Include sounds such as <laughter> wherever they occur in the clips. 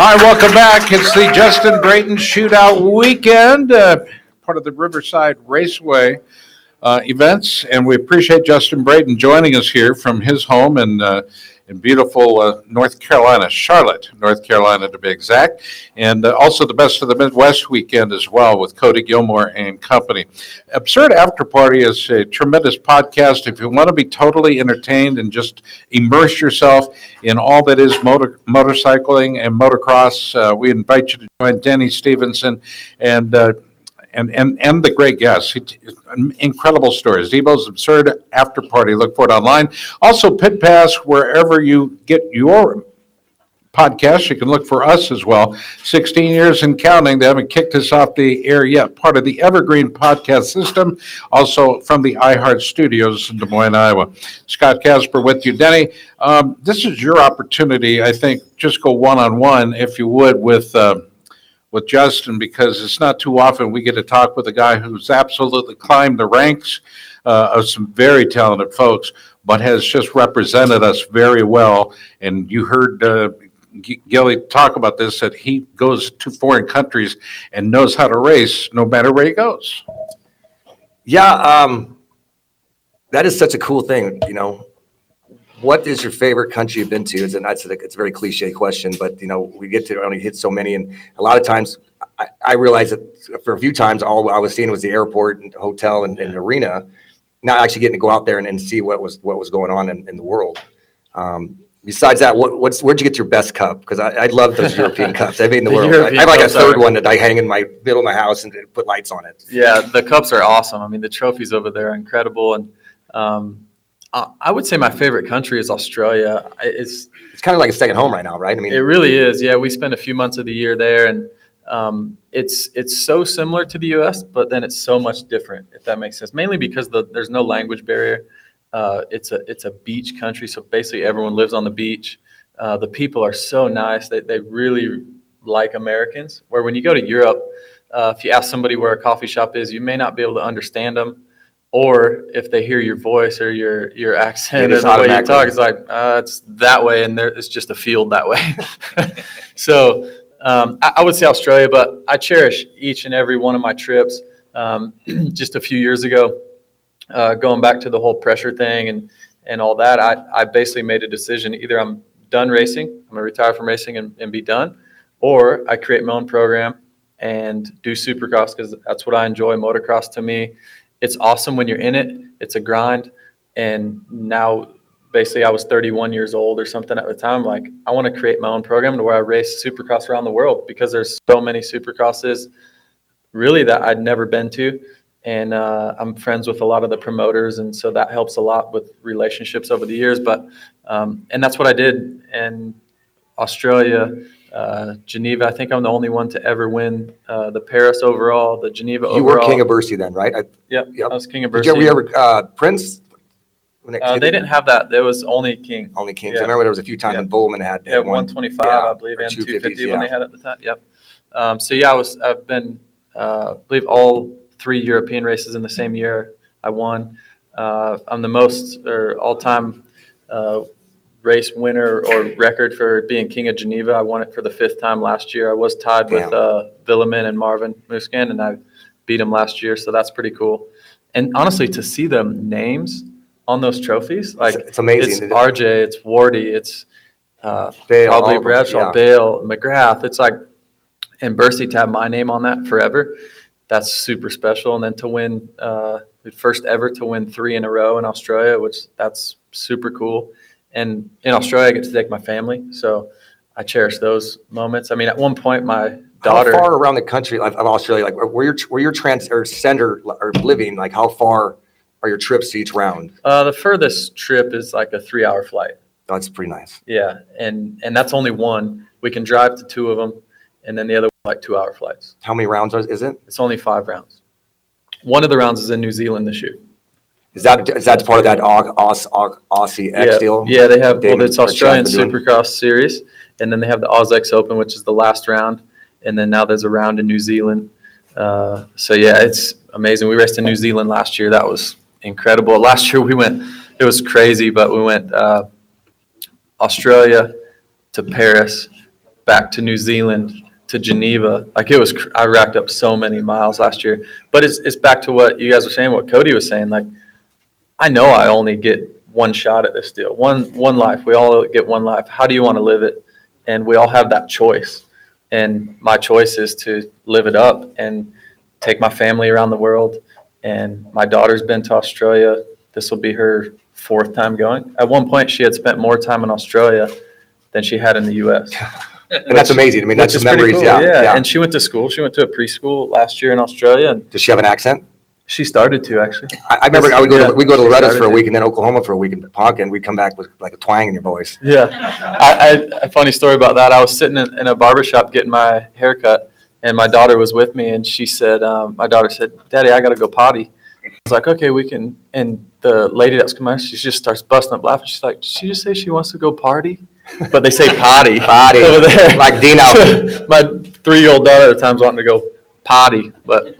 Hi, welcome back. It's the Justin Brayton Shootout Weekend, uh, part of the Riverside Raceway uh, events, and we appreciate Justin Brayton joining us here from his home and. uh, in beautiful uh, North Carolina, Charlotte, North Carolina to be exact, and uh, also the Best of the Midwest weekend as well with Cody Gilmore and company. Absurd After Party is a tremendous podcast. If you want to be totally entertained and just immerse yourself in all that is motor motorcycling and motocross, uh, we invite you to join Denny Stephenson and. And, and, and the great guests. Incredible stories. Debo's Absurd After Party. Look for it online. Also, Pit Pass, wherever you get your podcast, you can look for us as well. 16 years and counting. They haven't kicked us off the air yet. Part of the Evergreen podcast system, also from the iHeart Studios in Des Moines, Iowa. Scott Casber with you. Denny, um, this is your opportunity, I think, just go one-on-one, if you would, with, uh, with Justin, because it's not too often we get to talk with a guy who's absolutely climbed the ranks uh, of some very talented folks, but has just represented us very well. And you heard uh, Gilly talk about this, that he goes to foreign countries and knows how to race no matter where he goes. Yeah, um, that is such a cool thing, you know. What is your favorite country you've been to? It's a, it's a, it's a very cliche question, but you know, we get to only hit so many, and a lot of times, I, I realized that for a few times, all I was seeing was the airport and hotel and, and arena, not actually getting to go out there and, and see what was what was going on in, in the world. Um, besides that, what, what's where'd you get your best cup? Because I, I love those European <laughs> cups. I mean, in the, The world. I have like a third are- one that I hang in my middle of my house and put lights on it. Yeah, the cups are awesome. I mean, the trophies over there are incredible. And um, I, I would say my favorite country is Australia. It's It's kind of like a second home right now, right? I mean, it really is. Yeah, we spend a few months of the year there, and um, it's it's so similar to the U.S., but then it's so much different. If that makes sense. Mainly because the, there's no language barrier. Uh, it's a it's a beach country, so basically everyone lives on the beach. Uh, the people are so nice. They they really like Americans. Where when you go to Europe, uh, if you ask somebody where a coffee shop is, you may not be able to understand them. Or if they hear your voice or your your accent or the way you talk, it's like uh, it's that way, and there it's just a field that way. <laughs> so um, I, I would say Australia, but I cherish each and every one of my trips. Um, <clears throat> just a few years ago, uh, going back to the whole pressure thing and and all that, I, I basically made a decision. Either I'm done racing, I'm gonna retire from racing and, and be done, or I create my own program and do supercross because that's what I enjoy. Motocross to me, it's awesome when you're in it. It's a grind, and now basically I was 31 years old or something at the time. Like I want to create my own program to where I race supercross around the world because there's so many supercrosses really that I'd never been to. And uh, I'm friends with a lot of the promoters, and so that helps a lot with relationships over the years. But um, and that's what I did. And Australia, uh, Geneva. I think I'm the only one to ever win uh, the Paris overall, the Geneva you were king of Bercy then, right? I, Yep, Yep. I was king of did you Bercy. ever, uh, Prince? When Uh, they didn't have that. There was only king. Only King. yeah. I remember there was a few times Yeah. when Bowman had. Yeah, one. 125, yeah, I believe, and 250s, 250 when yeah. they had at the time. Yep. Um, so yeah, I was. I've been. Uh, I believe all three European races in the same year. I won. Uh, I'm the most or all-time uh, race winner or record for being king of Geneva. I won it for the fifth time last year. I was tied with Damn. uh, Villemin and Marvin Musquin, and I beat him last year. So that's pretty cool. And honestly, to see the names on those trophies, like It's- it's amazing. It's RJ, it's Wardy, it's uh, Bale, probably Bradshaw, yeah. Bale, McGrath. It's like, and Bercy to have my name on that forever, that's super special. And then to win, uh, the first ever to win three in a row in Australia, which that's super cool. And in Australia, I get to take my family, so I cherish those moments. I mean, at one point, my daughter. How far around the country of of Australia, like where your where your trans or center or living, like how far are your trips to each round? Uh, the furthest trip is like a three-hour flight. That's pretty nice. Yeah, and and that's only one. We can drive to two of them, and then the other like two-hour flights. How many rounds is it? It's only five rounds. One of the rounds is in New Zealand this year. Is that is that part of that Au- Aus, Au- Aussie X yeah, deal? yeah, they have well, it's Australian? Supercross series, and then they have the AusX Open, which is the last round, and then now there's a round in New Zealand. Uh, so yeah, it's amazing. We raced in New Zealand last year. That was incredible. <laughs> Last year we went, it was crazy, but we went uh, Australia to Paris, back to New Zealand to Geneva. Like it was, cr- I racked up so many miles last year. But it's it's back to what you guys were saying, what Cody was saying. Like I know I only get one shot at this deal, one one life. We all get one life. How do you want to live it? And we all have that choice. And my choice is to live it up and take my family around the world. And my daughter's been to Australia. This will be her fourth time going. At one point, she had spent more time in Australia than she had in the U.S. <laughs> And that's amazing. I mean, that's Which the is pretty memories, cool, yeah, yeah. And she went to school. She went to a preschool last year in Australia, and Does she have an accent? She started to actually. I, I remember I would go Yeah. to, we go to Loretta's for a week and then Oklahoma for a week in Ponca and we'd come back with like a twang in your voice. Yeah, I, I a funny story about that. I was sitting in, in a barber shop getting my haircut, and my daughter was with me, and she said, um, my daughter said, "Daddy, I gotta go potty." I was like, "Okay, we can." And the lady that's coming, out, she just starts busting up laughing. She's like, "Did she just say she wants to go party?" But they say potty, <laughs> Potty, over there, like Dino. <laughs> my three-year-old daughter at times wanting to go potty, but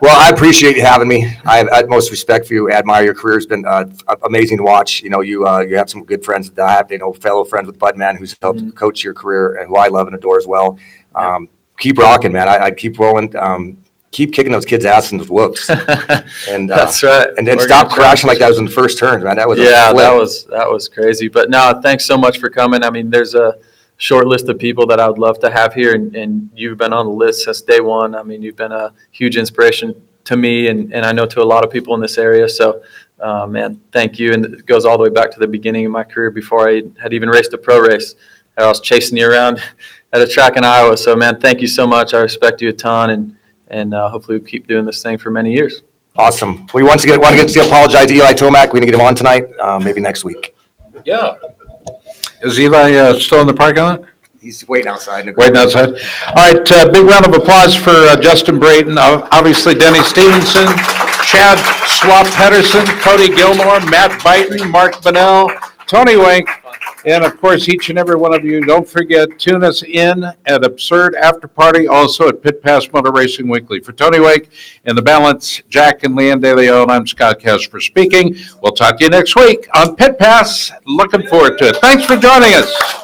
Well, I appreciate you having me. I have utmost respect for you. I admire your career. It's been uh, amazing to watch. You know, you uh, you have some good friends that I have, you know, fellow friends with Bud Budman who's helped Mm-hmm. coach your career and who I love and adore as well. Um, keep rocking, man. I, I keep rolling. Um, keep kicking those kids' ass in the whoops. <laughs> And uh, that's right. and then We're stop gonna crashing like that was in the first turn, man. That was a Yeah, flip. that was that was crazy. But no, thanks so much for coming. I mean, there's a short list of people that I would love to have here, and, and you've been on the list since day one. I mean, you've been a huge inspiration to me, and, and I know to a lot of people in this area. So, uh, man, thank you. And it goes all the way back to the beginning of my career before I had even raced a pro race. I was chasing you around <laughs> at a track in Iowa. So, man, thank you so much. I respect you a ton, and and uh, hopefully we'll keep doing this thing for many years. Awesome. We once again want to get to apologize to Eli Tomac. We're gonna get him on tonight, uh, maybe next week. Yeah. Is Eli uh, still in the parking lot? He's waiting outside. Waiting outside. All right, uh, big round of applause for uh, Justin Brayton, uh, obviously Denny Stephenson, Chad Swap Pedersen, Cody Gilmore, Matt Byton, Mark Bennell, Tony Wink, and of course, each and every one of you, don't forget, tune us in at Absurd After Party, also at Pit Pass Motor Racing Weekly. For Tony Wake and the balance, Jack and Leanne De I'm Scott Casber speaking. We'll talk to you next week on Pit Pass. Looking forward to it. Thanks for joining us.